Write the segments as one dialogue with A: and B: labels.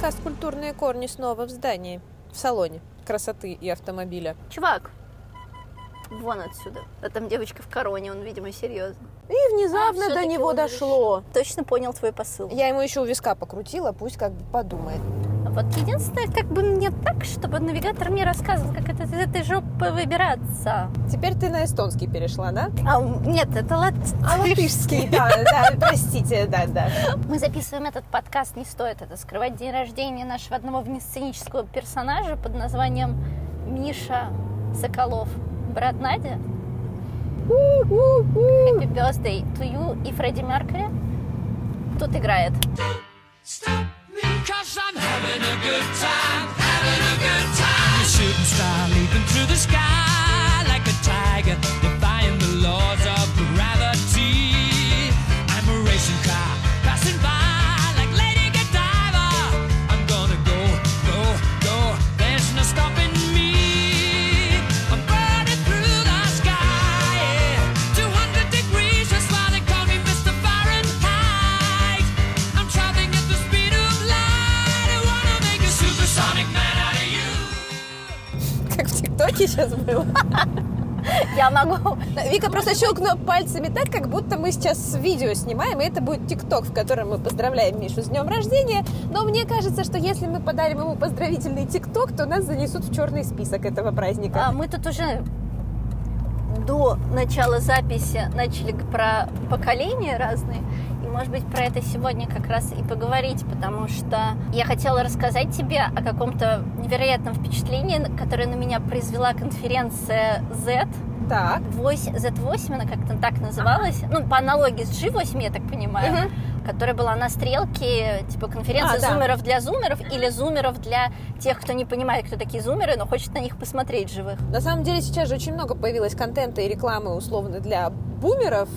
A: Подкаст «Культурные корни» снова в здании, в салоне красоты и автомобиля.
B: Чувак, вон отсюда. А там девочка в короне, он, видимо, серьезно.
A: И внезапно
B: А,
A: до него дошло.
B: Точно понял твой посыл.
A: Я ему еще у виска покрутила, пусть как бы подумает.
B: Вот единственное, как бы мне так, чтобы навигатор мне рассказывал, как это из этой жопы выбираться.
A: Теперь ты на эстонский перешла, да?
B: А, нет, это лат...
A: А латышский, да, да, простите, да, да.
B: Мы записываем этот подкаст, не стоит это скрывать. День рождения нашего одного внесценического персонажа под названием Миша Соколов. Брат Надя. Happy birthday to you и Фредди Меркьюри. Тут играет.
C: Stop cause I'm having a good time, having a good time. A shooting star leaping through the sky like a tiger, defying the laws of gravity. I'm a racing car
A: ТикТоке сейчас было.
B: Я могу...
A: Вика просто щелкнула пальцами так, как будто мы сейчас видео снимаем, и это будет ТикТок, в котором мы поздравляем Мишу с днем рождения. Но мне кажется, что если мы подарим ему поздравительный ТикТок, то нас занесут в черный список этого праздника.
B: А, мы тут уже до начала записи начали про поколения разные. Может быть, про это сегодня как раз и поговорить, потому что я хотела рассказать тебе о каком-то невероятном впечатлении, которое на меня произвела конференция Z.
A: Так.
B: 8, Z8, она как-то так называлась, ну, по аналогии с G8, я так понимаю, которая была на стрелке, типа, конференция
A: А, да.
B: зумеров для зумеров или зумеров для тех, кто не понимает, кто такие зумеры, но хочет на них посмотреть живых.
A: На самом деле сейчас же очень много появилось контента и рекламы условно для бумеров,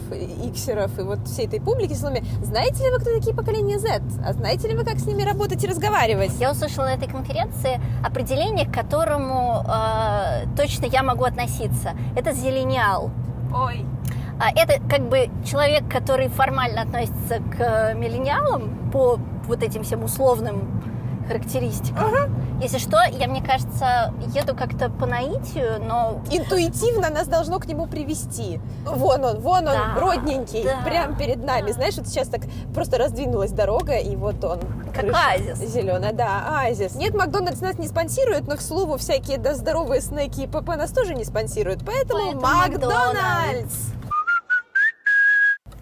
A: иксеров и вот всей этой публики с вами. Знаете ли вы, кто такие поколения Z? А знаете ли вы, как с ними работать и разговаривать?
B: Я услышала на этой конференции определение, к которому э, точно я могу относиться. Это зелениал.
A: Ой.
B: А это как бы человек, который формально относится к э, миллениалам по вот этим всем условным характеристикам. Если что, я, мне кажется, еду как-то по наитию, но
A: Интуитивно нас должно к нему привести. Вон он, вон он,
B: Да,
A: родненький,
B: да,
A: прямо перед нами. Знаешь, вот сейчас так просто раздвинулась дорога, и вот он.
B: Как оазис.
A: Зеленая, да, оазис. Нет, Макдональдс нас не спонсирует, но, к слову, всякие да, здоровые снеки и ПП нас тоже не спонсируют. Поэтому,
B: Поэтому
A: Макдональдс!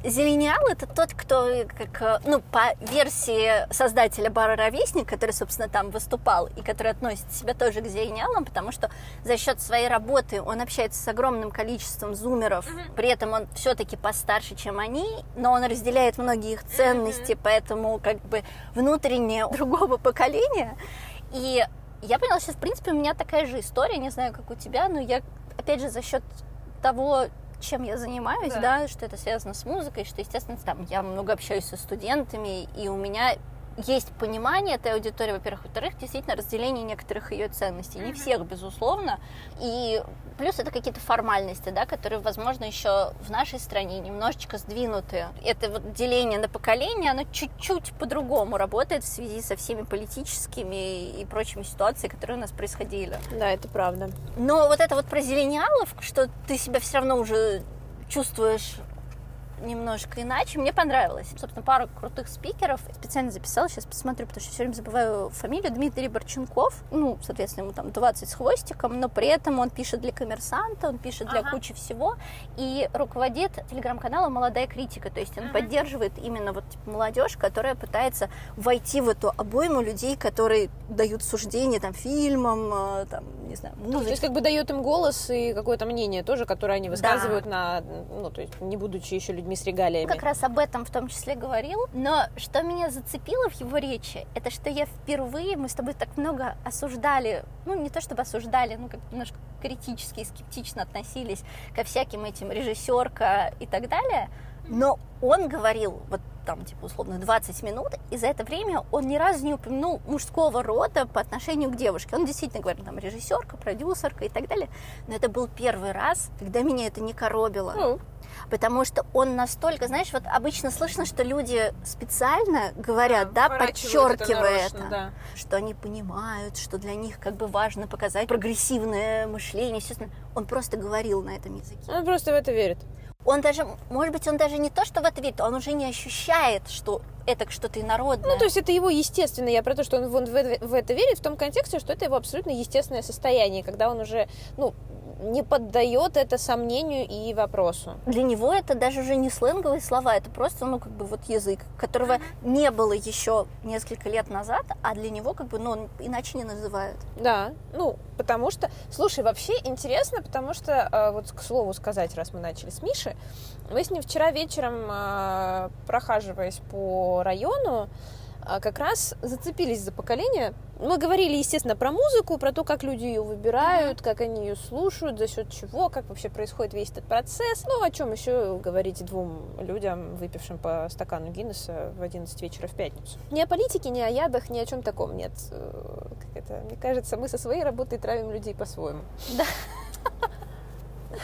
B: Зелениал это тот, кто, как, э, ну, по версии создателя бара Ровесник, который, собственно, там выступал, и который относит себя тоже к зелениалам, потому что за счет своей работы он общается с огромным количеством зумеров, при этом он все-таки постарше, чем они, но он разделяет многие их ценности, поэтому как бы внутреннее другого поколения. И я поняла, что, в принципе, у меня такая же история, не знаю, как у тебя, но я, опять же, за счет того, чем я занимаюсь, да. что это связано с музыкой, что, естественно, там я много общаюсь со студентами, и у меня есть понимание этой аудитории, во-первых, во-вторых, действительно разделение некоторых ее ценностей, не всех, безусловно, и плюс это какие-то формальности, да, которые, возможно, еще в нашей стране немножечко сдвинуты. Это вот деление на поколение, оно чуть-чуть по-другому работает в связи со всеми политическими и прочими ситуациями, которые у нас происходили.
A: Да, это правда.
B: Но вот это вот про зелениалов, что ты себя все равно уже чувствуешь немножко иначе, мне понравилось. Собственно, пару крутых спикеров. Специально записала, сейчас посмотрю, потому что все время забываю фамилию. Дмитрий Борченков, ну, соответственно, ему там 20 с хвостиком, но при этом он пишет для коммерсанта, он пишет для кучи всего и руководит телеграм-каналом «Молодая критика», то есть он поддерживает именно вот типа, молодежь, которая пытается войти в эту обойму людей, которые дают суждения там фильмам, э, там, не знаю,
A: Ну, то
B: музыке.
A: есть как бы дает им голос и какое-то мнение тоже, которое они высказывают на, ну, то есть не будучи еще людьми с регалиями.
B: как раз об этом в том числе говорил. Но что меня зацепило в его речи, это что я впервые, мы с тобой так много осуждали, ну не то чтобы осуждали, ну как немножко критически и скептично относились ко всяким этим режиссерка и так далее. Но он говорил вот там, типа, условно, 20 минут, и за это время он ни разу не упомянул мужского рода по отношению к девушке. Он действительно говорил, там, режиссерка, продюсерка и так далее. Но это был первый раз, когда меня это не коробило.
A: Ну,
B: Потому что он настолько, знаешь, вот обычно слышно, что люди специально говорят, да,
A: это
B: подчеркивая
A: нарочно,
B: это,
A: да.
B: что они понимают, что для них как бы важно показать прогрессивное мышление, естественно. Он просто говорил на этом языке.
A: он просто в это верит.
B: Он даже, может быть, он даже не то, что в это верит, он уже не ощущает, что это что-то инородное.
A: Ну, то есть это его естественно. Я про то, что он в, в- в это верит в том контексте, что это его абсолютно естественное состояние, когда он уже, ну, не поддает это сомнению и вопросу.
B: Для него это даже уже не сленговые слова, это просто, ну, как бы вот язык, которого не было еще несколько лет назад, а для него, как бы, ну, он иначе не называют.
A: Да, ну, потому что, слушай, вообще интересно, потому что, э, вот к слову сказать, раз мы начали с Миши, мы с ним вчера вечером, э, прохаживаясь по району, как раз зацепились за поколение. Мы говорили, естественно, про музыку, про то, как люди ее выбирают, как они ее слушают, за счет чего, как вообще происходит весь этот процесс. Ну, о чем еще говорить двум людям, выпившим по стакану Гиннесса в 11 вечера в пятницу. Ни о политике, ни о ядах, ни о чем таком нет. Э, Как это, мне кажется, мы со своей работой травим людей по-своему.
B: Да.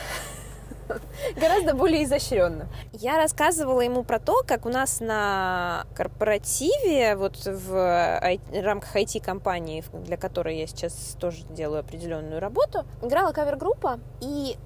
A: Гораздо более изощренно. Я рассказывала ему про то, как у нас на корпоративе, вот в рамках IT-компании, для которой я сейчас тоже делаю определенную работу, играла кавер-группа, и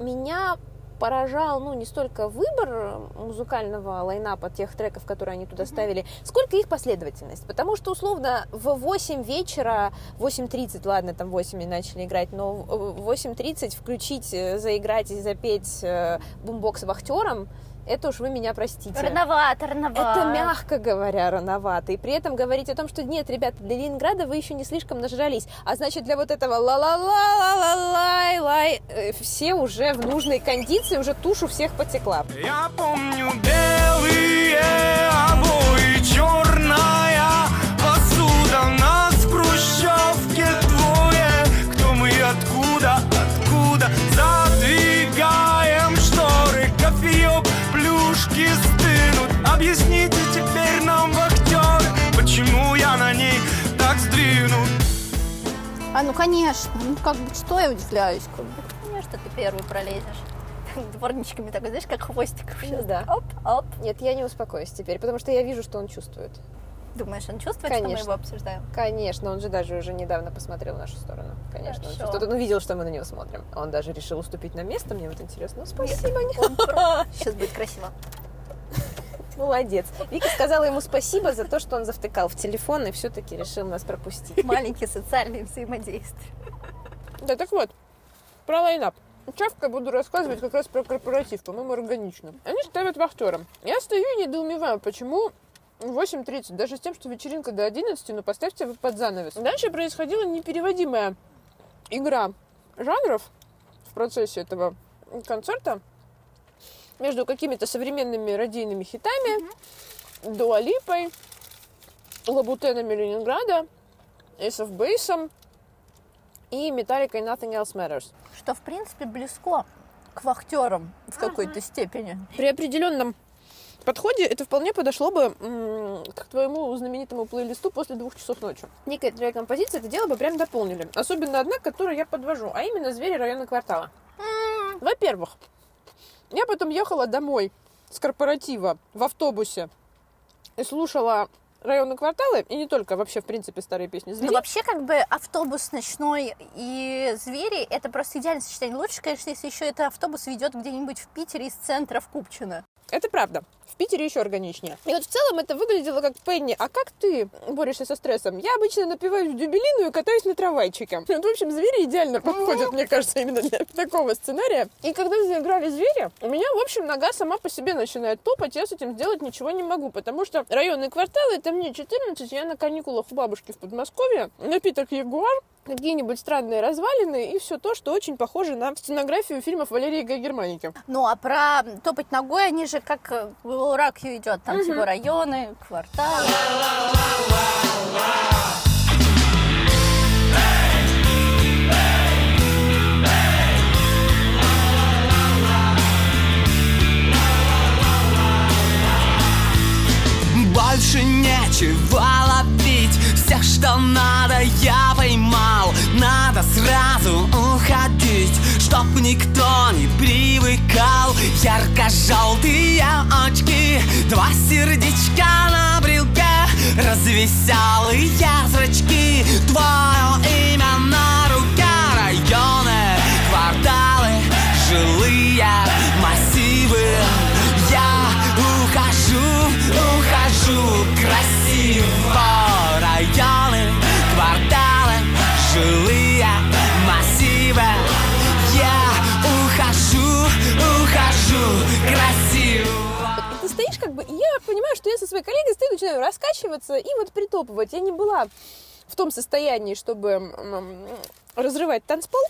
A: меня поражал, ну, не столько выбор музыкального лайнапа тех треков, которые они туда ставили, сколько их последовательность. Потому что, условно, в 8 вечера, 8.30, ладно, там 8 и начали играть, но в 8.30 включить, э, заиграть и запеть э, бумбокс вахтером, это уж вы меня простите.
B: Рановато, рановато.
A: Это, мягко говоря, рановато. И при этом говорить о том, что нет, ребята, для Ленинграда вы еще не слишком нажрались. А значит, для вот этого ла ла ла ла ла лай лай э, все уже в нужной кондиции, уже тушу всех потекла.
D: Я помню белые
B: А, ну, конечно. Ну, как бы, что я удивляюсь? Как бы, конечно, ты первый пролезешь. Дворничками такой, знаешь, как хвостиком сейчас.
A: Да.
B: Оп, оп.
A: Нет, я не успокоюсь теперь, потому что я вижу, что он чувствует.
B: Думаешь, он чувствует, что мы
A: Конечно.
B: его обсуждаем?
A: Конечно, он же даже уже недавно посмотрел в нашу сторону. Конечно, он
B: Хорошо.
A: чувствует. Он увидел, что мы на него смотрим. Он даже решил уступить на место. Мне вот интересно. Ну, спасибо.
B: Сейчас будет красиво.
A: Молодец. Вика сказала ему спасибо за то, что он завтыкал в телефон и все-таки решил нас пропустить.
B: Маленькие социальные взаимодействия.
A: Да, так вот, про лайнап. Чавка буду рассказывать как раз про корпоратив, по-моему, органично. Они ставят вахтером. Я стою и недоумеваю, почему в 8.30, даже с тем, что вечеринка до 11, но поставьте вы под занавес. Дальше происходила непереводимая игра жанров в процессе этого концерта между какими-то современными радийными хитами, Дуалипой, Лабутенами Ленинграда, Ace of Base и Металликой Nothing Else Matters.
B: Что, в принципе, близко к вахтерам в какой-то степени.
A: При определенном подходе это вполне подошло бы м, к твоему знаменитому плейлисту после двух часов ночи. Некоторые композиции это дело бы прям дополнили. Особенно одна, которую я подвожу, а именно «Звери района квартала». Во-первых, я потом ехала домой с корпоратива в автобусе и слушала районы кварталы, и не только, вообще, в принципе, старые песни
B: Ну,
A: «Зверей».
B: вообще, как бы автобус ночной и звери это просто идеальное сочетание. Лучше, конечно, если еще это автобус ведет где-нибудь в Питере из центра в Купчино.
A: Это правда. В Питере еще органичнее. И вот в целом это выглядело как Пенни. А как ты борешься со стрессом? Я обычно напиваюсь в дюбелину и катаюсь на трамвайчике. Вот, в общем, звери идеально подходят, мне кажется, именно для такого сценария. И когда заиграли звери, у меня, в общем, нога сама по себе начинает топать. Я с этим сделать ничего не могу, потому что районные кварталы, это мне 14, я на каникулах у бабушки в Подмосковье. Напиток Ягуар, какие-нибудь странные развалины и все то, что очень похоже на сценографию фильмов Валерии Гай Германики.
B: Ну, а про топать ногой, они же как э, в Ракью идет, там типа районы, кварталы.
D: больше нечего Все, что надо, я поймал. Надо сразу уходить Чтоб никто не привыкал. Ярко-желтые очки Два сердечка на брелке Развеселые зрачки. Твое имя на руке Районы, кварталы, жилые массивы. Я ухожу, ухожу красиво
A: понимаю, что я со своей коллегой стою, начинаю раскачиваться и вот притопывать. Я не была в том состоянии, чтобы разрывать танцпол.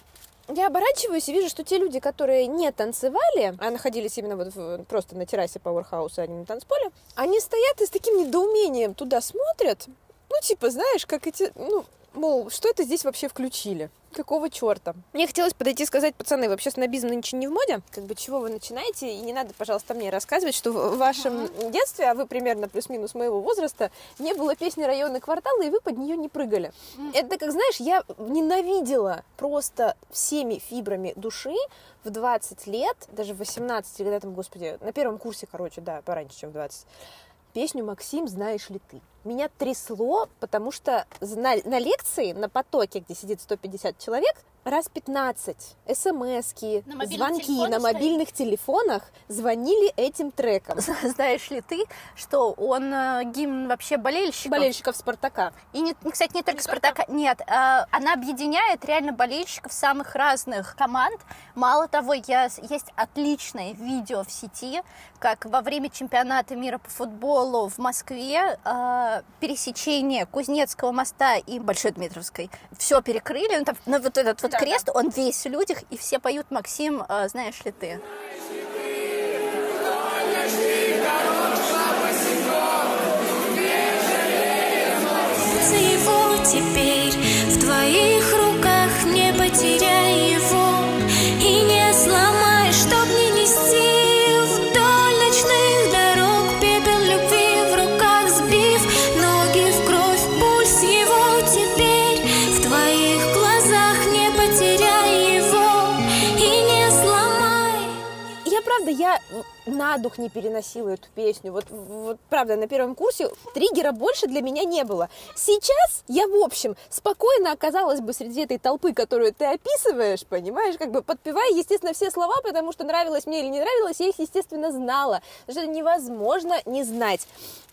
A: Я оборачиваюсь и вижу, что те люди, которые не танцевали, а находились именно вот в- просто на террасе Пауэрхауса, а не на танцполе, они стоят и с таким недоумением туда смотрят. Ну, типа, знаешь, как эти, ну, мол, что это здесь вообще включили? Какого черта? Мне хотелось подойти и сказать, пацаны, вообще снобизм нынче не в моде. Как бы чего вы начинаете? И не надо, пожалуйста, мне рассказывать, что в вашем детстве, а вы примерно плюс-минус моего возраста, не было песни «Районный квартал», и вы под нее не прыгали. Это, как знаешь, я ненавидела просто всеми фибрами души в 20 лет, даже в 18, когда там, господи, на первом курсе, короче, да, пораньше, чем в 20, песню «Максим, знаешь ли ты?». Меня трясло, потому что на, на лекции, на потоке, где сидит 150 человек, раз 15 смс-ки,
B: На
A: звонки
B: телефонах
A: на мобильных телефонах звонили этим треком.
B: Знаешь ли ты, что он э, гимн вообще болельщиков?
A: Болельщиков «Спартака».
B: И, не, кстати, не только Спартака. Нет, э, она объединяет реально болельщиков самых разных команд. Мало того, я, есть отличное видео в сети, как во время чемпионата мира по футболу в Москве э, пересечение Кузнецкого моста и Большой Дмитровской все перекрыли. Ну, там, ну, вот этот вот крест, он весь в людях, и все поют «Максим, э, знаешь ли ты?»
E: его теперь в твоих руках не потеряй
A: на дух не переносила эту песню. Вот, вот, правда, на первом курсе триггера больше для меня не было. Сейчас я, в общем, спокойно оказалась бы среди этой толпы, которую ты описываешь, понимаешь, как бы подпевая, естественно, все слова, потому что нравилось мне или не нравилось, я их, естественно, знала. Что невозможно не знать.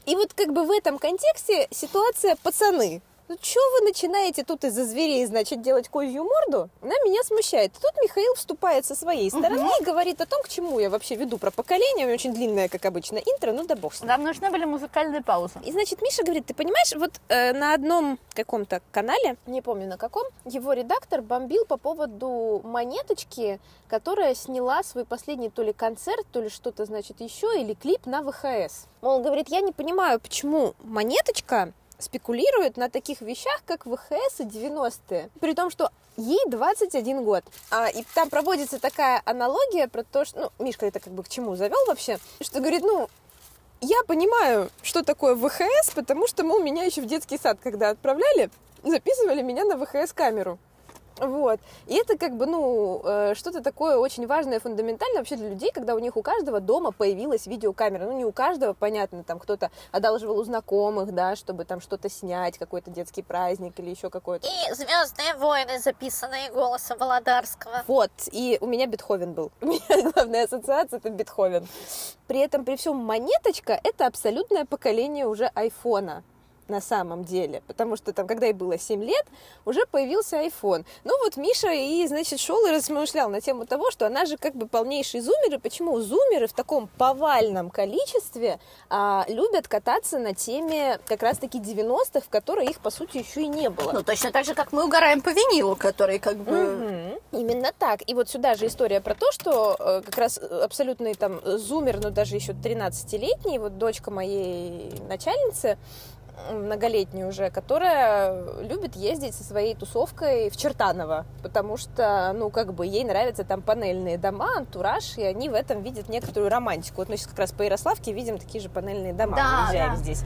A: И вот как бы в этом контексте ситуация пацаны. Ну, что вы начинаете тут из-за зверей, значит, делать козью морду? Она меня смущает. Тут Михаил вступает со своей стороны и говорит о том, к чему я вообще веду про поколение. У меня очень длинное, как обычно, интро, ну да бог с ним.
B: Нам нужны были музыкальные паузы.
A: И, значит, Миша говорит, ты понимаешь, вот э, на одном каком-то канале, не помню на каком, его редактор бомбил по поводу монеточки, которая сняла свой последний то ли концерт, то ли что-то, значит, еще, или клип на ВХС. Он говорит, я не понимаю, почему монеточка спекулирует на таких вещах, как ВХС и 90-е. При том, что ей 21 год. А, и там проводится такая аналогия про то, что... Ну, Мишка это как бы к чему завел вообще? Что говорит, ну, я понимаю, что такое ВХС, потому что, мол, меня еще в детский сад, когда отправляли, записывали меня на ВХС-камеру. Вот. И это как бы, ну, э, что-то такое очень важное, фундаментальное вообще для людей, когда у них у каждого дома появилась видеокамера. Ну, не у каждого, понятно, там кто-то одалживал у знакомых, да, чтобы там что-то снять, какой-то детский праздник или еще какой-то.
B: И Звездные войны, записанные голосом Володарского.
A: Вот, и у меня Бетховен был. У меня главная ассоциация это Бетховен. При этом, при всем монеточка это абсолютное поколение уже айфона на самом деле, потому что там, когда ей было 7 лет, уже появился iPhone. Ну вот Миша и, значит, шел и размышлял на тему того, что она же как бы полнейший зумер, и почему зумеры в таком повальном количестве а, любят кататься на теме как раз-таки 90-х, в которой их, по сути, еще и не было.
B: Ну, точно так же, как мы угораем по винилу, который как бы...
A: Мгм. Именно так. И вот сюда же история про то, что э, как раз абсолютный там зумер, но даже еще 13-летний, вот дочка моей начальницы, многолетнюю уже, которая любит ездить со своей тусовкой в Чертаново, потому что, ну, как бы ей нравятся там панельные дома, антураж, и они в этом видят некоторую романтику. Вот мы сейчас как раз по Ярославке видим такие же панельные дома,
B: Да, да.
A: здесь.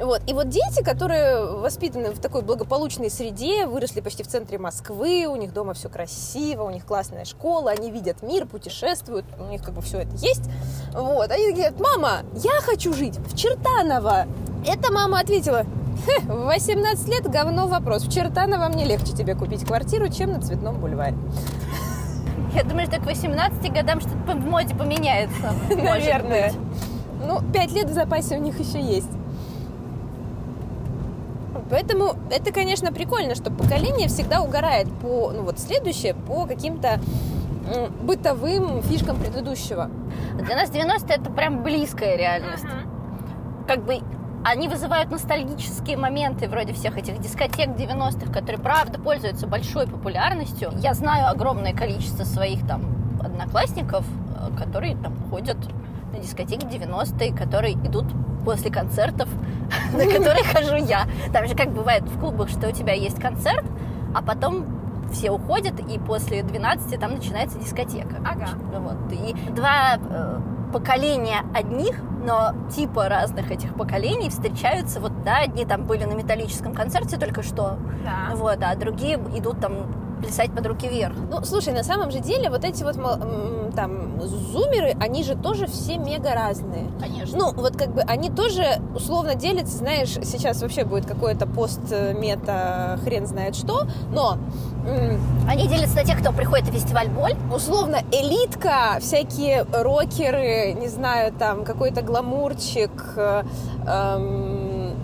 A: Вот. И вот дети, которые воспитаны в такой благополучной среде, выросли почти в центре Москвы, у них дома все красиво, у них классная школа, они видят мир, путешествуют, у них как бы все это есть. Вот. Они говорят, мама, я хочу жить в Чертаново. Эта мама ответила, «Хе, в 18 лет говно вопрос. В Чертаново мне легче тебе купить квартиру, чем на Цветном бульваре.
B: Я думаю, что к 18 годам что-то в моде поменяется. может
A: Наверное. Ну, пять лет в запасе у них еще есть. Поэтому это, конечно, прикольно, что поколение всегда угорает по, ну вот следующее, по каким-то бытовым фишкам предыдущего.
B: Для нас 90-е это прям близкая реальность. Как бы они вызывают ностальгические моменты вроде всех этих дискотек 90-х, которые, правда, пользуются большой популярностью. Я знаю огромное количество своих там одноклассников, э, которые там ходят на дискотеки 90-е, которые идут после концертов, на которые хожу я. Там же как бывает в клубах, что у тебя есть концерт, а потом все уходят, и после 12 там начинается дискотека.
A: Ага.
B: Вот. И два э, поколения одних, но типа разных этих поколений встречаются. Вот, да, одни там были на металлическом концерте только что, вот, а другие идут там плясать под руки вверх.
A: Ну, слушай, на самом же деле вот эти вот там зумеры, они же тоже все мега разные.
B: Конечно.
A: Ну, вот как бы они тоже условно делятся, знаешь, сейчас вообще будет какой-то пост-мета, хрен знает что, но
B: Они делятся на тех, кто приходит на фестиваль Боль.
A: условно элитка, всякие рокеры, не знаю, там какой-то гламурчик э, эм,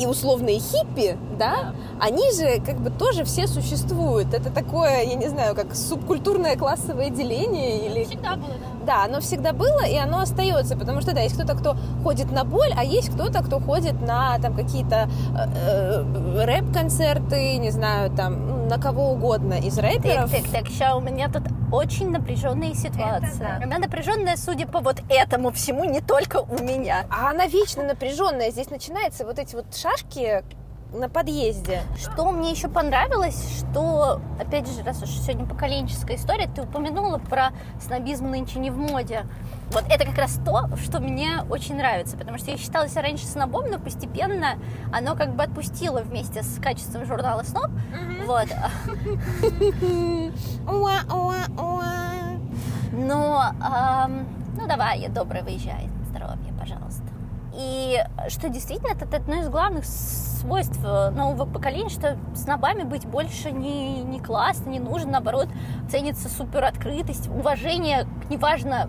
A: и условные хиппи, да, они же как бы тоже все существуют. Это такое, я не знаю, как субкультурное классовое деление или
B: Всегда было, да.
A: да, оно всегда было, и оно остается, потому что, да, есть кто-то, кто ходит на боль, а есть кто-то, кто ходит на там какие-то э, э, рэп-концерты, не знаю, там, ну, на кого угодно из рэперов.
B: Так, так, так, сейчас у меня тут очень напряженная ситуация. Она напряженная, судя по вот этому всему, не только у меня.
A: А она вечно напряженная. Здесь начинаются вот эти вот шашки на подъезде.
B: Что мне еще понравилось, что, опять же, раз уж сегодня поколенческая история, ты упомянула про снобизм нынче не в моде. Вот это как раз то, что мне очень нравится, потому что я считалась раньше снобом, но постепенно оно как бы отпустило вместе с качеством журнала сноб. Вот. Но, ну давай, я добрая, выезжай. Здоровья, пожалуйста. И что действительно, это одно из главных свойств э, нового поколения, что с нобами быть больше не, не классно, не нужно, наоборот, ценится супер открытость, уважение, неважно,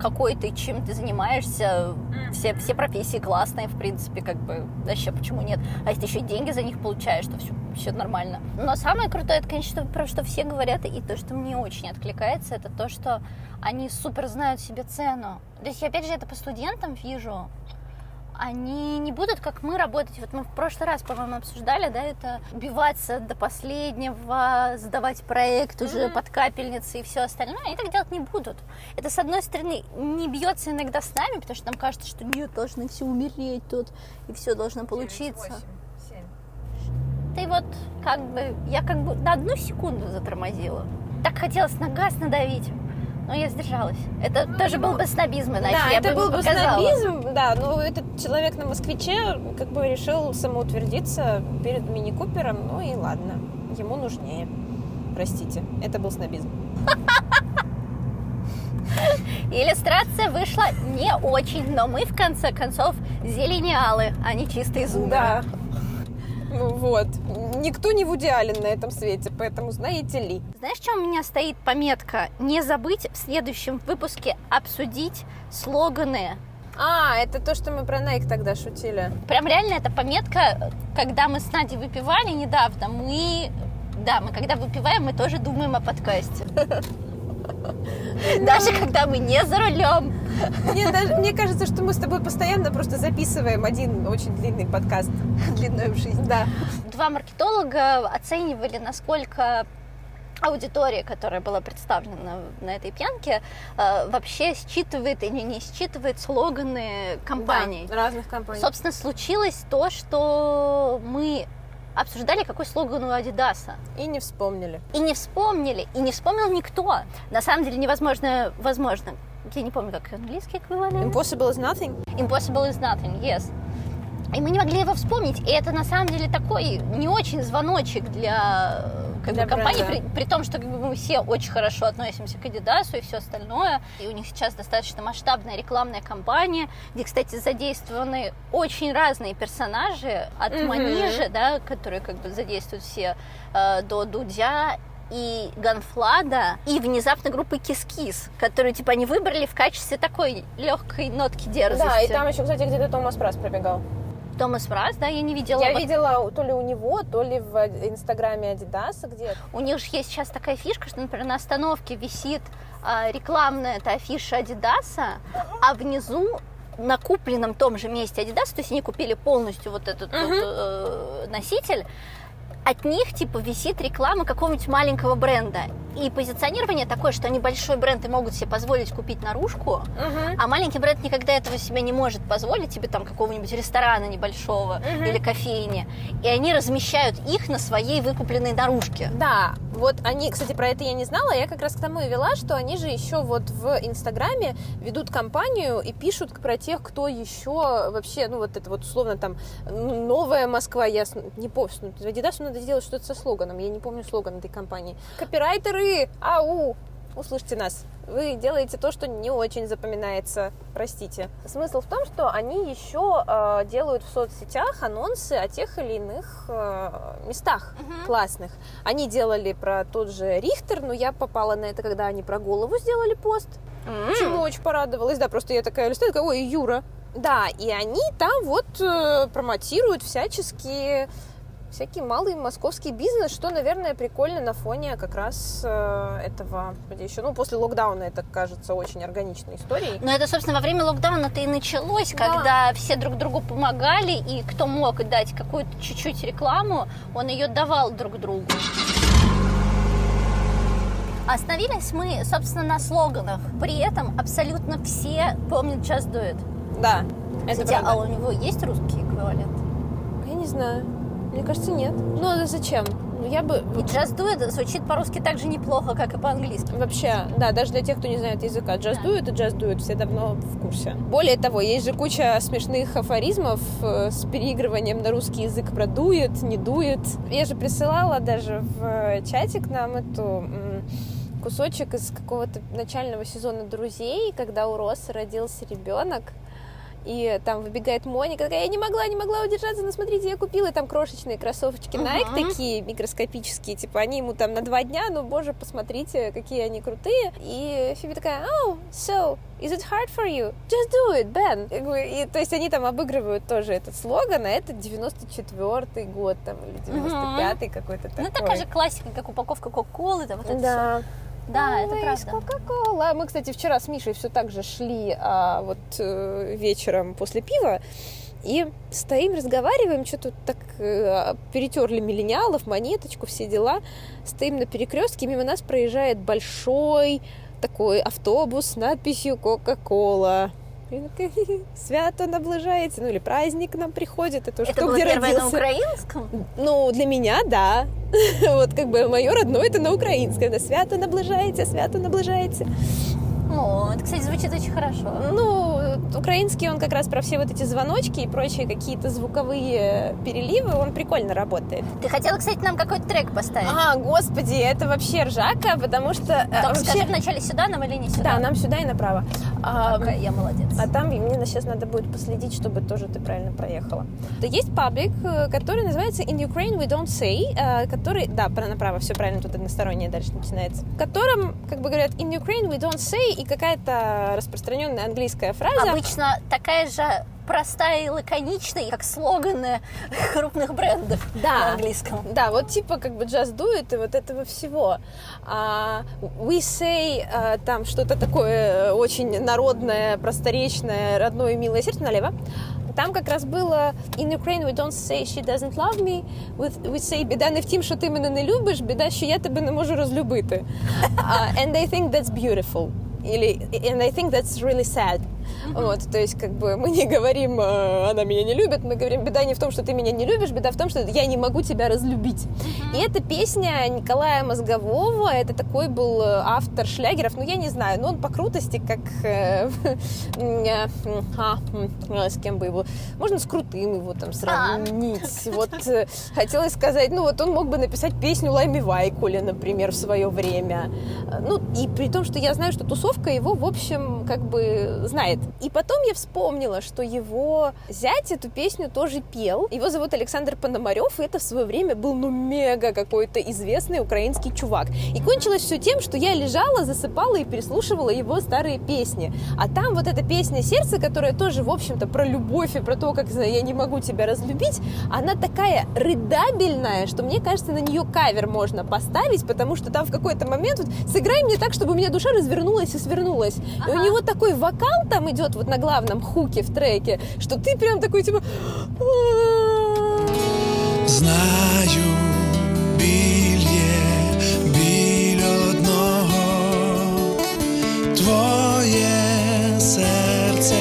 B: какой ты, чем ты занимаешься, все, все профессии классные, в принципе, как бы, вообще, почему нет? А если еще и деньги за них получаешь, то все, все нормально. Но самое крутое, это, конечно, про что все говорят, и то, что мне очень откликается, это то, что они супер знают себе цену. То есть, я, опять же, это по студентам вижу, они не будут, как мы, работать. Вот мы в прошлый раз, по-моему, обсуждали, да, это убиваться до последнего, сдавать проект уже под капельницы и все остальное. Они так делать не будут. Это, с одной стороны, не бьется иногда с нами, потому что нам кажется, что нет, должны все умереть тут, и все должно получиться. Ты вот как бы, я как бы на одну секунду затормозила. Так хотелось на газ надавить, но я сдержалась. Это тоже был бы снобизм, иначе
A: Да,
B: я
A: это
B: бы
A: был бы снобизм, да, но этот человек на москвиче как бы решил самоутвердиться перед мини-купером, ну и ладно, ему нужнее. Простите, это был снобизм.
B: Иллюстрация вышла не очень, но мы в конце концов зелениалы, а не чистые зубы.
A: Да. Ну вот. Никто не Вуди Аллен на этом свете, поэтому знаете ли.
B: Знаешь, что у меня стоит пометка? Не забыть в следующем выпуске обсудить слоганы.
A: А, это то, что мы про Nike тогда шутили.
B: Прям реально эта пометка, когда мы с Надей выпивали недавно, мы... Да, мы когда выпиваем, мы тоже думаем о подкасте. Даже когда мы не за рулем.
A: Мне, даже, мне кажется, что мы с тобой постоянно просто записываем один очень длинный подкаст.
B: Длинную в жизнь.
A: Да.
B: Два маркетолога оценивали, насколько аудитория, которая была представлена на этой пьянке, э, вообще считывает или не считывает слоганы компаний.
A: Да, разных компаний.
B: Собственно, случилось то, что мы обсуждали, какой слоган у Адидаса.
A: И не вспомнили.
B: И не вспомнили, и не вспомнил никто. На самом деле невозможно, возможно. Я не помню, как английский эквивалент.
A: Impossible is nothing.
B: Impossible is nothing, yes. И мы не могли его вспомнить. И это на самом деле такой не очень звоночек для, как
A: Для
B: бы, компании, при, при том, что как бы, мы все очень хорошо относимся к Адидасу и все остальное. И у них сейчас достаточно масштабная рекламная кампания, где, кстати, задействованы очень разные персонажи от
A: Мгм.
B: Манижи, да, которые как бы задействуют все, э, до Дудя и Ганфлада, и внезапно группы Кис-Кис, которую, типа, они выбрали в качестве такой легкой нотки дерзости.
A: Да, и там еще, кстати, где-то Томас Мраз пробегал.
B: Томас Мраз, да, я не видела.
A: Я видела то ли у него, то ли в инстаграме Адидаса где
B: У них же есть сейчас такая фишка, что, например, на остановке висит а, рекламная эта афиша Адидаса, а внизу на купленном том же месте Адидаса, то есть они купили полностью вот этот вот, э, носитель, от них типа висит реклама какого-нибудь маленького бренда. И позиционирование такое, что они большой бренд и могут себе позволить купить наружку, а маленький бренд никогда этого себе не может позволить, тебе там какого-нибудь ресторана небольшого или кофейни. И они размещают их на своей выкупленной наружке.
A: Да, вот они, кстати, про это я не знала, я как раз к тому и вела, что они же еще вот в Инстаграме ведут кампанию и пишут про тех, кто еще вообще, ну вот это вот условно там ну, новая Москва, я не помню, ну, в Адидасу надо сделать что-то со слоганом, я не помню слоган этой компании. Копирайтеры, ау, услышьте нас. Вы делаете то, что не очень запоминается, простите. Смысл в том, что они еще э, делают в соцсетях анонсы о тех или иных э, местах классных. Они делали про тот же Рихтер, но я попала на это, когда они про голову сделали пост, чему очень порадовалась. Да, просто я такая листаю, такая, ой, Юра. Да, и они там вот э, промотируют всячески всякий малый московский бизнес, что, наверное, прикольно на фоне как раз э, этого, еще, ну, после локдауна это кажется очень органичной историей.
B: Но это, собственно, во время локдауна-то и началось,
A: Да.
B: когда все друг другу помогали, и кто мог дать какую-то чуть-чуть рекламу, он ее давал друг другу. Остановились мы, собственно, на слоганах. При этом абсолютно все помнят Do It.
A: Да, это
B: Кстати, а
A: правда.
B: у него есть русский эквивалент?
A: Я не знаю. Мне кажется, нет. Ну, а зачем? Ну, я бы...
B: И Do It звучит по-русски так же неплохо, как и по-английски.
A: Вообще, да, даже для тех, кто не знает языка, и just do it, все давно в курсе. Более того, есть же куча смешных афоризмов э, с переигрыванием на русский язык про дует, не дует. Я же присылала даже в э, чатик нам эту кусочек из какого-то начального сезона «Друзей», когда у Росса родился ребенок, и там выбегает Моника, такая, я не могла, не могла удержаться, но смотрите, я купила, и там крошечные кроссовочки Nike
B: Мгм.
A: такие микроскопические, типа они ему там на два дня, ну боже, посмотрите, какие они крутые. И Фиби такая, oh, so, is it hard for you? Just do it, Ben. И, то есть они там обыгрывают тоже этот слоган, а это 94-й год там, или 95-й какой-то такой.
B: Ну, такая же классика, как упаковка Кока-Колы. там вот это.
A: Да.
B: Да, это правда.
A: Кока-кола. Мы, кстати, вчера с Мишей все так же шли а, вот э, вечером после пива и стоим, разговариваем, что-то так э, перетерли миллениалов, монеточку, все дела. Стоим на перекрестке, мимо нас проезжает большой такой автобус с надписью Кока-кола. Свято наближается, ну или праздник к нам приходит, это уже
B: Это
A: кто
B: было
A: где
B: первое на
A: родился.
B: украинском?
A: Ну, для меня, да. Вот как бы мое родное это на украинском. Да, свято наближаете, свято наближаете.
B: О, это, кстати, звучит очень хорошо.
A: Ну, украинский он как раз про все вот эти звоночки и прочие какие-то звуковые переливы, он прикольно работает.
B: Ты хотела, кстати, нам какой-то трек поставить?
A: А, господи, это вообще ржака, потому что... э,
B: Только
A: вообще...
B: скажи вначале сюда нам или не сюда?
A: Да, нам сюда и направо. А,
B: Какая я молодец.
A: А там мне сейчас надо будет последить, чтобы тоже ты правильно проехала. Есть паблик, э, который называется In Ukraine We Don't Say, э, который, да, направо, все правильно, тут одностороннее дальше начинается, в котором, как бы говорят, In Ukraine We Don't Say, и какая-то распространенная английская фраза.
B: Обычно такая же простая и лаконичная, как слоганы крупных брендов
A: Да.
B: на английском.
A: Да, вот типа как бы just do it и вот этого всего. А, we say а, там что-то такое очень народное, просторечное, родное, милое сердце налево. Там как раз было In Ukraine we don't say she doesn't love me, we, we say біда не в тім, що ти мене не любиш, біда, що я тебе не можу розлюбити. Uh, and I think that's beautiful. and I think that's really sad. Вот, то есть, как бы мы не говорим, э, она меня не любит, мы говорим, беда не в том, что ты меня не любишь, беда в том, что я не могу тебя разлюбить. И это песня Николая Мозгового, это такой был э, автор шлягеров, ну я не знаю, но он по крутости, как э, а, а, с кем бы его, можно с крутым его там сравнить. Вот хотелось сказать, ну вот он мог бы написать песню Лайми Вайкуле, например, в свое время. Ну и при том, что я знаю, что тусовка его, в общем, как бы знает. И потом я вспомнила, что его зять эту песню тоже пел. Его зовут Александр Пономарев, и это в свое время был, ну, мега какой-то известный украинский чувак. И кончилось все тем, что я лежала, засыпала и переслушивала его старые песни. А там вот эта песня «Сердце», которая тоже, в общем-то, про любовь и про то, как я не могу тебя разлюбить, она такая рыдабельная, что мне кажется, на нее кавер можно поставить, потому что там в какой-то момент вот сыграй мне так, чтобы у меня душа развернулась и свернулась. И у него такой вокал там идет вот на главном хуке в треке, что ты прям такой типа...
F: Знаю, біль є, біль одного, твоє серце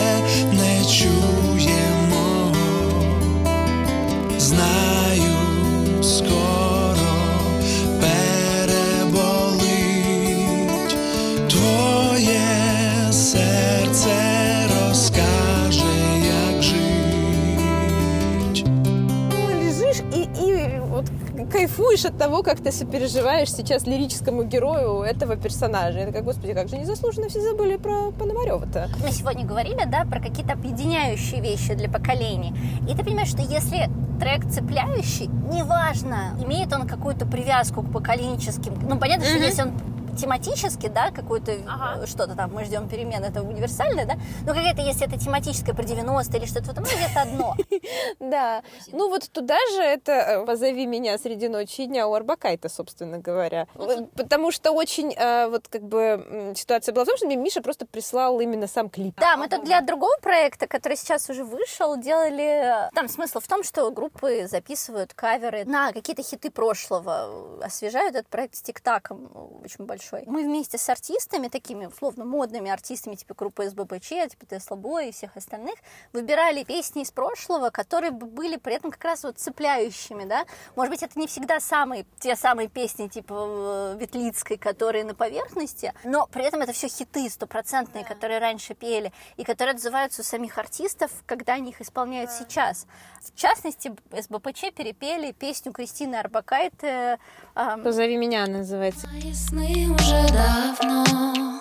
A: кайфуешь от того, как ты сопереживаешь сейчас лирическому герою этого персонажа. Это как, господи, как же незаслуженно все забыли про Пономарева-то.
B: Мы сегодня говорили, да, про какие-то объединяющие вещи для поколений. И ты понимаешь, что если трек цепляющий, неважно, имеет он какую-то привязку к поколенческим... Ну, понятно, что если он тематически, да, какую-то
A: Ага.
B: э, что-то там, мы ждем перемен, это универсальное, да, но какая-то, если это тематическое про 90 или что-то в этом, ну, это одно.
A: Да. Ну вот туда же это э, «Позови меня среди ночи и дня» у Арбакайта, собственно говоря. Вот, Потому что очень э, вот как бы ситуация была в том, что мне Миша просто прислал именно сам клип.
B: Да, мы тут для другого проекта, который сейчас уже вышел, делали... Там смысл в том, что группы записывают каверы на какие-то хиты прошлого, освежают этот проект с тиктаком очень большой. Мы вместе с артистами, такими условно модными артистами, типа группы СББЧ, типа Тесла Бой и всех остальных, выбирали песни из прошлого, которые бы были при этом как раз вот цепляющими, да. Может быть, это не всегда самые, те самые песни типа э, Ветлицкой, которые на поверхности, но при этом это все хиты стопроцентные, которые раньше пели, и которые отзываются у самих артистов, когда они их исполняют сейчас. В частности, СБПЧ перепели песню Кристины Арбакайте эм,
A: «Позови меня» называется.
E: Мои сны уже давно.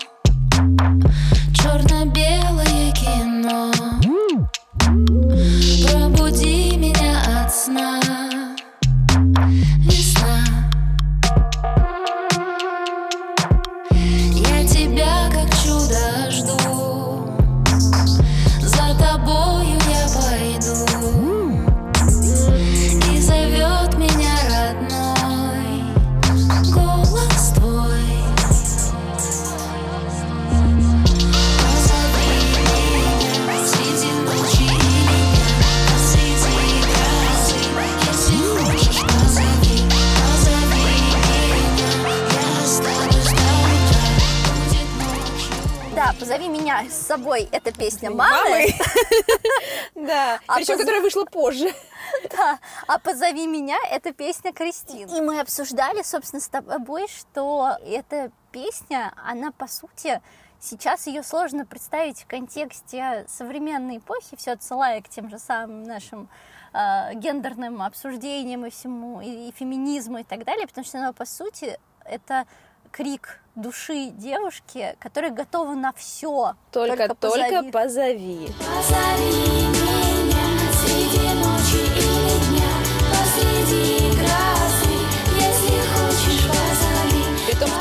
E: Черно-белое кино. Пробуди меня от сна
B: собой. Это песня мамы.
A: Да,
B: А
A: причем
B: поз-
A: которая вышла позже.
B: Да, а позови меня это песня Кристины. И мы обсуждали, собственно, с тобой, что эта песня, она по сути Сейчас ее сложно представить в контексте современной эпохи, все отсылая к тем же самым нашим э, гендерным обсуждениям и всему, и, и феминизму и так далее, потому что она, по сути, это крик души девушки, которая готова на все.
A: Только, только позови.
E: Позови меня среди ночи или дня Посреди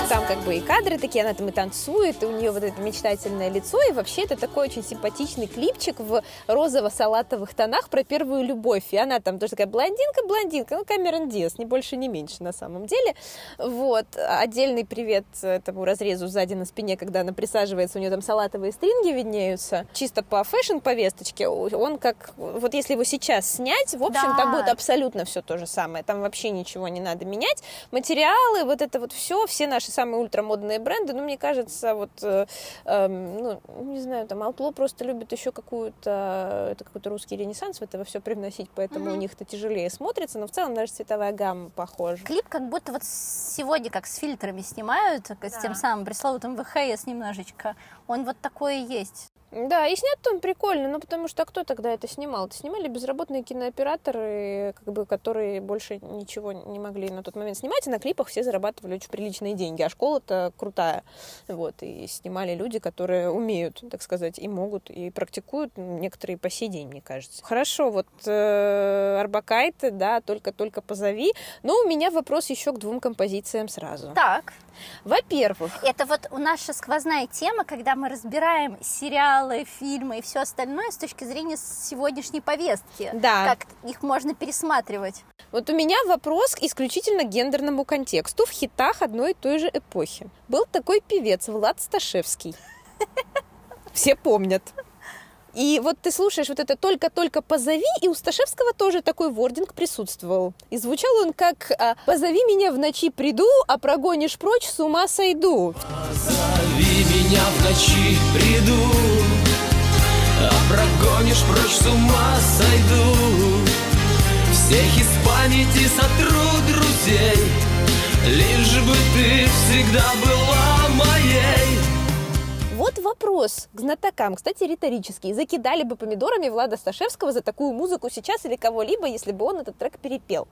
A: там как бы красивые кадры такие, она там и танцует, и у нее вот это мечтательное лицо, и вообще это такой очень симпатичный клипчик в розово-салатовых тонах про первую любовь, и она там тоже такая блондинка-блондинка, ну, Камерон Диас, ни больше, ни меньше на самом деле, вот, отдельный привет этому разрезу сзади на спине, когда она присаживается, у нее там салатовые стринги виднеются, чисто по фэшн-повесточке, он как, вот если его сейчас снять, в общем,
B: Да.
A: там будет абсолютно все то же самое, там вообще ничего не надо менять, материалы, вот это вот все, все наши самые ультрамодные бренды, ну, мне кажется, вот, э, эм, ну, не знаю, там, Outlaw просто любит еще какую-то, это какой-то русский ренессанс в это все привносить, поэтому у них это тяжелее смотрится, но в целом даже цветовая гамма похожа.
B: Клип как будто вот сегодня как с фильтрами снимают, как с тем самым пресловутым ВХС немножечко. Он вот такой и есть.
A: Да, и снят он прикольно, ну потому что кто тогда это снимал? Это снимали безработные кинооператоры, как бы, которые больше ничего не могли на тот момент снимать, и на клипах все зарабатывали очень приличные деньги, а школа-то крутая. Вот, и снимали люди, которые умеют, так сказать, и могут, и практикуют, некоторые по сей день, мне кажется. Хорошо, вот э, Арбакайте, да, только-только позови, но у меня вопрос еще к двум композициям сразу.
B: Так,
A: Во-первых,
B: это вот у нас же сквозная тема, когда мы разбираем сериалы, фильмы и все остальное с точки зрения сегодняшней повестки.
A: Да.
B: Как их можно пересматривать.
A: Вот у меня вопрос исключительно гендерному контексту в хитах одной и той же эпохи. Был такой певец Влад Сташевский. Все помнят. И вот ты слушаешь вот это «только-только позови», и у Сташевского тоже такой вординг присутствовал. И звучал он как а, «позови меня в ночи приду, а прогонишь прочь, с ума сойду».
D: Зови меня в ночи, приду А прогонишь прочь, с ума сойду Всех из памяти сотру друзей Лишь бы ты всегда была моей
A: Вот вопрос к знатокам, кстати, риторический. Закидали бы помидорами Влада Сташевского за такую музыку сейчас или кого-либо, если бы он этот трек перепел?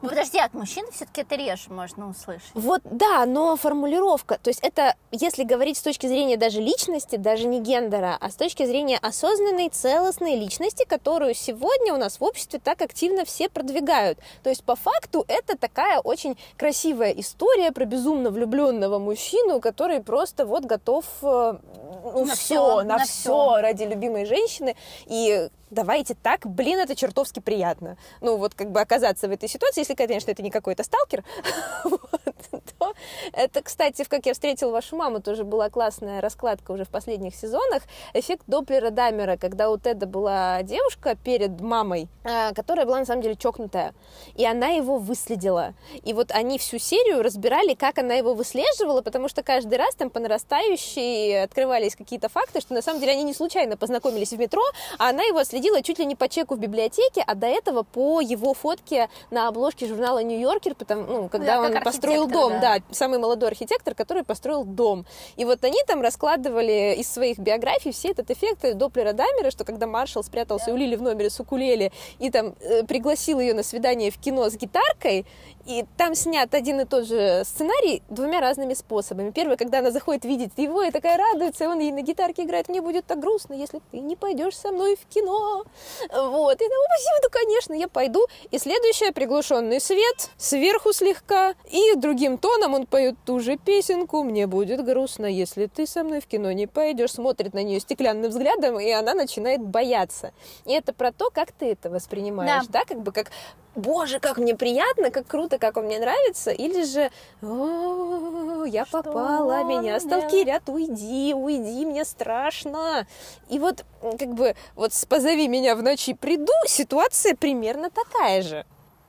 B: Ну подожди, от мужчин все-таки это реже можно услышать.
A: Вот да, но формулировка, то есть это, если говорить с точки зрения даже личности, даже не гендера, а с точки зрения осознанной, целостной личности, которую сегодня у нас в обществе так активно все продвигают. То есть по факту это такая очень красивая история про безумно влюбленного мужчину, который просто вот готов э, ну,
B: На
A: все,
B: всё,
A: на,
B: на
A: все ради любимой женщины. И давайте так, блин, это чертовски приятно. Ну, вот как бы оказаться в этой ситуации, если, конечно, это не какой-то сталкер, вот, то это, кстати, в «Как я встретил вашу маму» тоже была классная раскладка уже в последних сезонах. Эффект Доплера Дамера, когда у Теда была девушка перед мамой, а, которая была на самом деле чокнутая, и она его выследила. И вот они всю серию разбирали, как она его выслеживала, потому что каждый раз там по нарастающей открывались какие-то факты, что на самом деле они не случайно познакомились в метро, а она его следила чуть ли не по чеку в библиотеке, а до этого по его фотке на обложке журнала «Нью-Йоркер», потому, ну, когда
B: Да,
A: он построил дом,
B: да.
A: да, самый молодой архитектор, который построил дом. И вот они там раскладывали из своих биографий все этот эффект Доплера Дамера, что когда Маршал спрятался у Лили в номере с укулеле и там э, пригласил ее на свидание в кино с гитаркой, и там снят один и тот же сценарий двумя разными способами. Первый, когда она заходит видеть его и такая радуется, и он ей на гитарке играет, мне будет так грустно, если ты не пойдешь со мной в кино. Вот. И она, «О, спасибо, да, конечно, я пойду. И следующее, приглушенный свет, сверху слегка, и другим тоном он поет ту же песенку, мне будет грустно, если ты со мной в кино не пойдешь, смотрит на нее стеклянным взглядом, и она начинает бояться. И это про то, как ты это воспринимаешь, да, как бы как Боже, как мне приятно, как круто, как он мне нравится, или же «О, я попала,
B: он
A: меня
B: делает?»
A: сталкерят, уйди, уйди, мне страшно. И вот как бы вот позови меня в ночи приду, ситуация примерно такая же.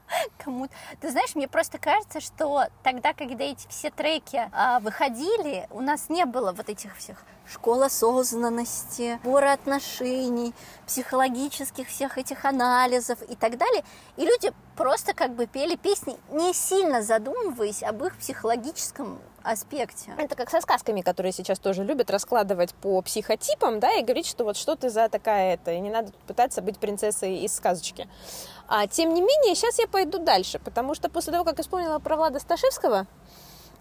B: Кому Ты знаешь, мне просто кажется, что тогда, когда эти все треки а, выходили, у нас не было вот этих всех школ осознанности, сбора отношений, психологических всех этих анализов и так далее. И люди просто как бы пели песни, не сильно задумываясь об их психологическом аспекте.
A: Это как со сказками, которые сейчас тоже любят раскладывать по психотипам, да, и говорить, что вот что ты за такая это, и не надо пытаться быть принцессой из сказочки. А тем не менее, сейчас я пойду дальше, потому что после того, как я вспомнила про Влада Сташевского,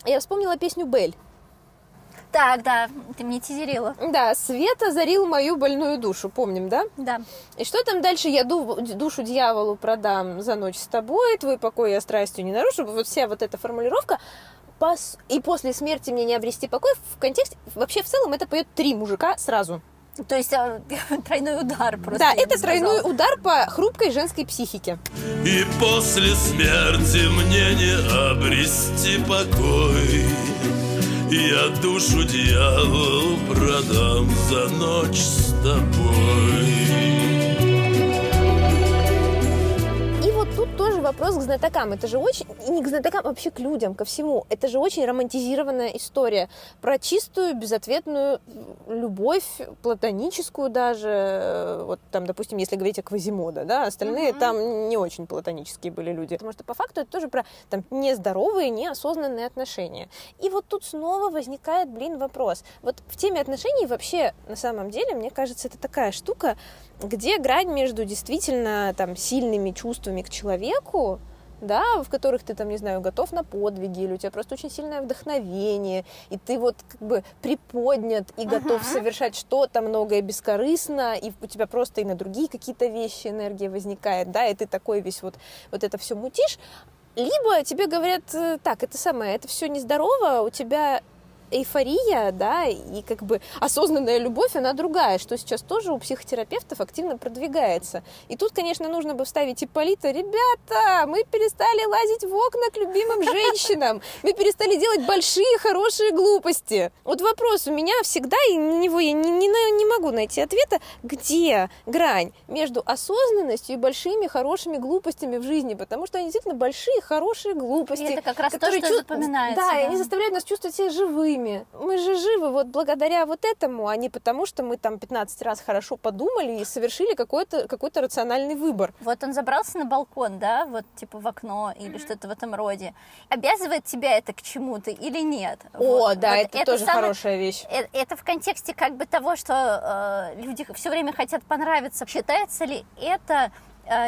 A: я вспомнила песню «Бель».
B: Так, да, ты мне тизерила.
A: Да, свет озарил мою больную душу, помним, да?
B: Да.
A: И что там дальше? Я ду- душу дьяволу продам за ночь с тобой, твой покой я страстью не нарушу. Вот вся вот эта формулировка. и после смерти мне не обрести покой в контексте вообще в целом это поет три мужика сразу.
B: То есть э, тройной удар просто.
A: да, это тройной
B: сказала.
A: удар по хрупкой женской психике.
G: И после смерти мне не обрести покой Я душу дьяволу продам за ночь с тобой
A: тут тоже вопрос к знатокам. Это же очень, и не к знатокам, а вообще к людям, ко всему. Это же очень романтизированная история про чистую, безответную любовь, платоническую даже. Э, Вот там, допустим, если говорить о Квазимода, да, остальные там не очень платонические были люди. Потому что по факту это тоже про там нездоровые, неосознанные отношения. И вот тут снова возникает, блин, вопрос. Вот в теме отношений вообще, на самом деле, мне кажется, это такая штука, где грань между действительно там сильными чувствами к человеку, да, в которых ты там, не знаю, готов на подвиги, или у тебя просто очень сильное вдохновение, и ты вот как бы приподнят и готов совершать что-то многое бескорыстно, и у тебя просто и на другие какие-то вещи энергия возникает, да, и ты такой весь вот, вот это все мутишь, либо тебе говорят, э, так, это самое, это все нездорово, у тебя эйфория, да, и как бы осознанная любовь, она другая, что сейчас тоже у психотерапевтов активно продвигается. И тут, конечно, нужно бы вставить Ипполита, ребята, мы перестали лазить в окна к любимым женщинам, мы перестали делать большие, хорошие глупости. Вот вопрос у меня всегда, и на него я не, не, не могу найти ответа, где грань между осознанностью и большими, хорошими глупостями в жизни, потому что они действительно большие, хорошие глупости.
B: И это как раз то, что
A: чувств-
B: запоминается,
A: Да, и
B: да.
A: они заставляют нас чувствовать себя живыми. Мы же живы вот благодаря вот этому, а не потому, что мы там 15 раз хорошо подумали и совершили какой-то какой рациональный выбор.
B: Вот он забрался на балкон, да, вот типа в окно или что-то в этом роде. Обязывает тебя это к чему-то или нет?
A: О,
B: Вот.
A: да,
B: Вот
A: это, тоже
B: самое-
A: хорошая вещь.
B: Э, Это в контексте как бы того, что э, люди все время хотят понравиться. Считается ли это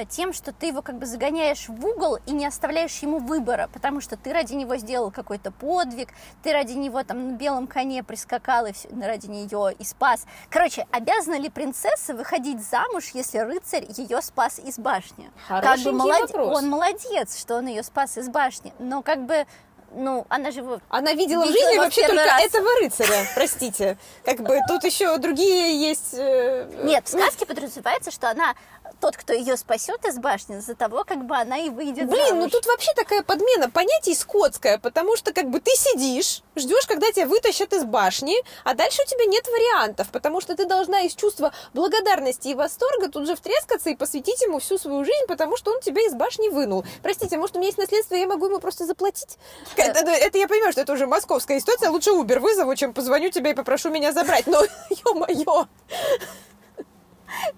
B: тем, что ты его как бы загоняешь в угол и не оставляешь ему выбора, потому что ты ради него сделал какой-то подвиг, ты ради него там на белом коне прискакал и всё- ради нее и спас. Короче, обязана ли принцесса выходить замуж, если рыцарь ее спас из башни? как бы
A: Хорошенький
B: молод-
A: вопрос.
B: Он молодец, что он ее спас из башни, но как бы, ну, она же его
A: Она видела в
B: Видела
A: жизни
B: в
A: вообще
B: первый
A: только
B: раз.
A: этого рыцаря, простите. Как бы тут еще другие есть... э,
B: Нет, в сказке подразумевается, что она тот, кто ее спасет из башни, за того, как бы она и выйдет
A: Блин, ну тут вообще такая подмена понятий скотская, потому что как бы ты сидишь, ждешь, когда тебя вытащат из башни, а дальше у тебя нет вариантов, потому что ты должна из чувства благодарности и восторга тут же втрескаться и посвятить ему всю свою жизнь, потому что он тебя из башни вынул. Простите, может, у меня есть наследство, я могу ему просто заплатить? Это, это- это я понимаю, что это уже московская ситуация, лучше Uber вызову, чем позвоню тебе и попрошу меня забрать, но ё-моё.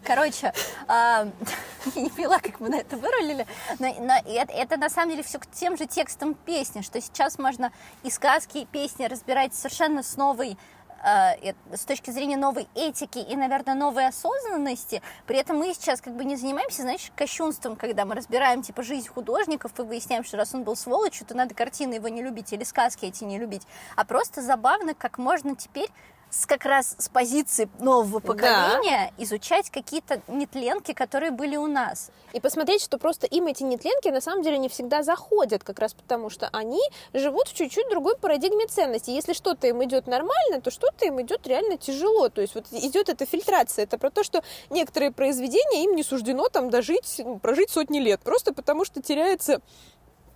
B: Короче, а, я не поняла, как мы на это вырулили, но, но это, это на самом деле все к тем же текстам песни, что сейчас можно и сказки, и песни разбирать совершенно с новой а, э, с точки зрения новой этики и, наверное, новой осознанности. При этом мы сейчас как бы не занимаемся, знаешь, кощунством, когда мы разбираем, типа, жизнь художников и выясняем, что раз он был сволочью, то надо картины его не любить или сказки эти не любить. А просто забавно, как можно теперь с, как раз с позиции нового поколения изучать какие-то нетленки, которые были у нас.
A: И посмотреть, что просто им эти нетленки на самом деле не всегда заходят, как раз потому что они живут в чуть-чуть другой парадигме ценностей. Если что-то им идет нормально, то что-то им идет реально тяжело. То есть вот идет эта фильтрация. Это про то, что некоторые произведения им не суждено там дожить, прожить сотни лет. Просто потому что теряется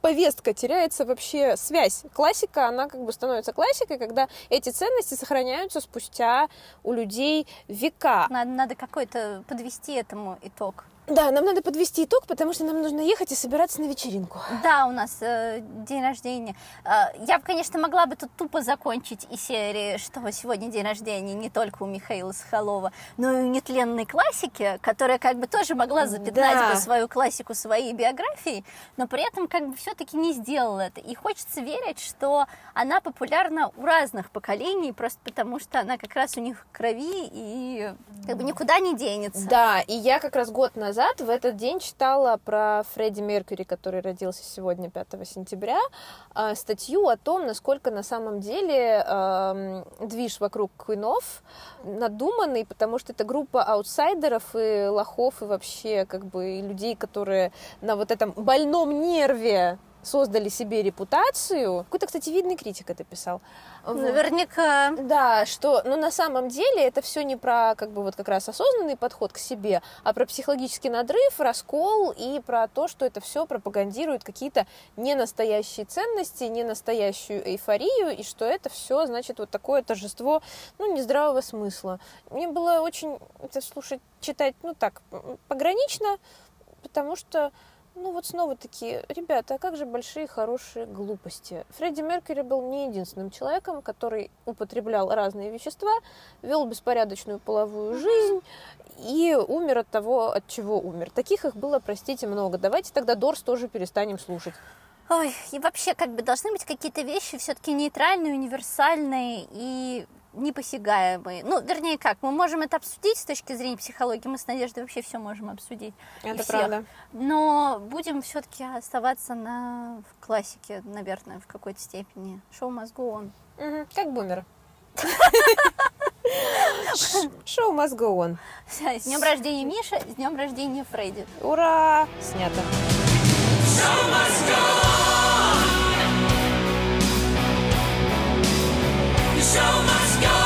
A: повестка, теряется вообще связь. Классика, она как бы становится классикой, когда эти ценности сохраняются спустя у людей века.
B: Надо, надо какой-то подвести этому итог.
A: Да, нам надо подвести итог, потому что нам нужно ехать и собираться на вечеринку.
B: Да, у нас э, день рождения. Э, я бы, конечно, могла бы тут тупо закончить и серии, что сегодня день рождения не только у Михаила Сахалова, но и у нетленной классики, которая как бы тоже могла запятнать
A: Да.
B: бы свою классику своей биографией, но при этом как бы все-таки не сделала это. И хочется верить, что она популярна у разных поколений, просто потому что она как раз у них в крови и как бы никуда не денется.
A: Да, и я как раз год назад в этот день читала про Фредди Меркьюри, который родился сегодня, 5 сентября, э, статью о том, насколько на самом деле движ вокруг Куинов надуманный, потому что это группа аутсайдеров и лохов, и вообще как бы людей, которые на вот этом больном нерве создали себе репутацию. Какой-то, кстати, видный критик это писал. Вот.
B: Наверняка.
A: Да, что, ну, на самом деле это все не про, как бы, вот как раз осознанный подход к себе, а про психологический надрыв, раскол и про то, что это все пропагандирует какие-то ненастоящие ценности, ненастоящую эйфорию, и что это все, значит, вот такое торжество, ну, нездравого смысла. Мне было очень это слушать, читать, ну, так, погранично, потому что ну вот снова такие, ребята, а как же большие хорошие глупости? Фредди Меркьюри был не единственным человеком, который употреблял разные вещества, вел беспорядочную половую жизнь и умер от того, от чего умер. Таких их было, простите, много. Давайте тогда Дорс тоже перестанем слушать.
B: Ой, и вообще, как бы должны быть какие-то вещи все-таки нейтральные, универсальные и непосягаемые. Ну, вернее, как, мы можем это обсудить с точки зрения психологии, мы с Надеждой вообще все можем обсудить.
A: Это правда.
B: Но будем все-таки оставаться на в классике, наверное, в какой-то степени. Шоу мозгу он.
A: Как бумер. Шоу мозгу он.
B: С днем рождения Миша, с днем рождения Фредди.
A: Ура! Снято. Шоу мозгу show must go on.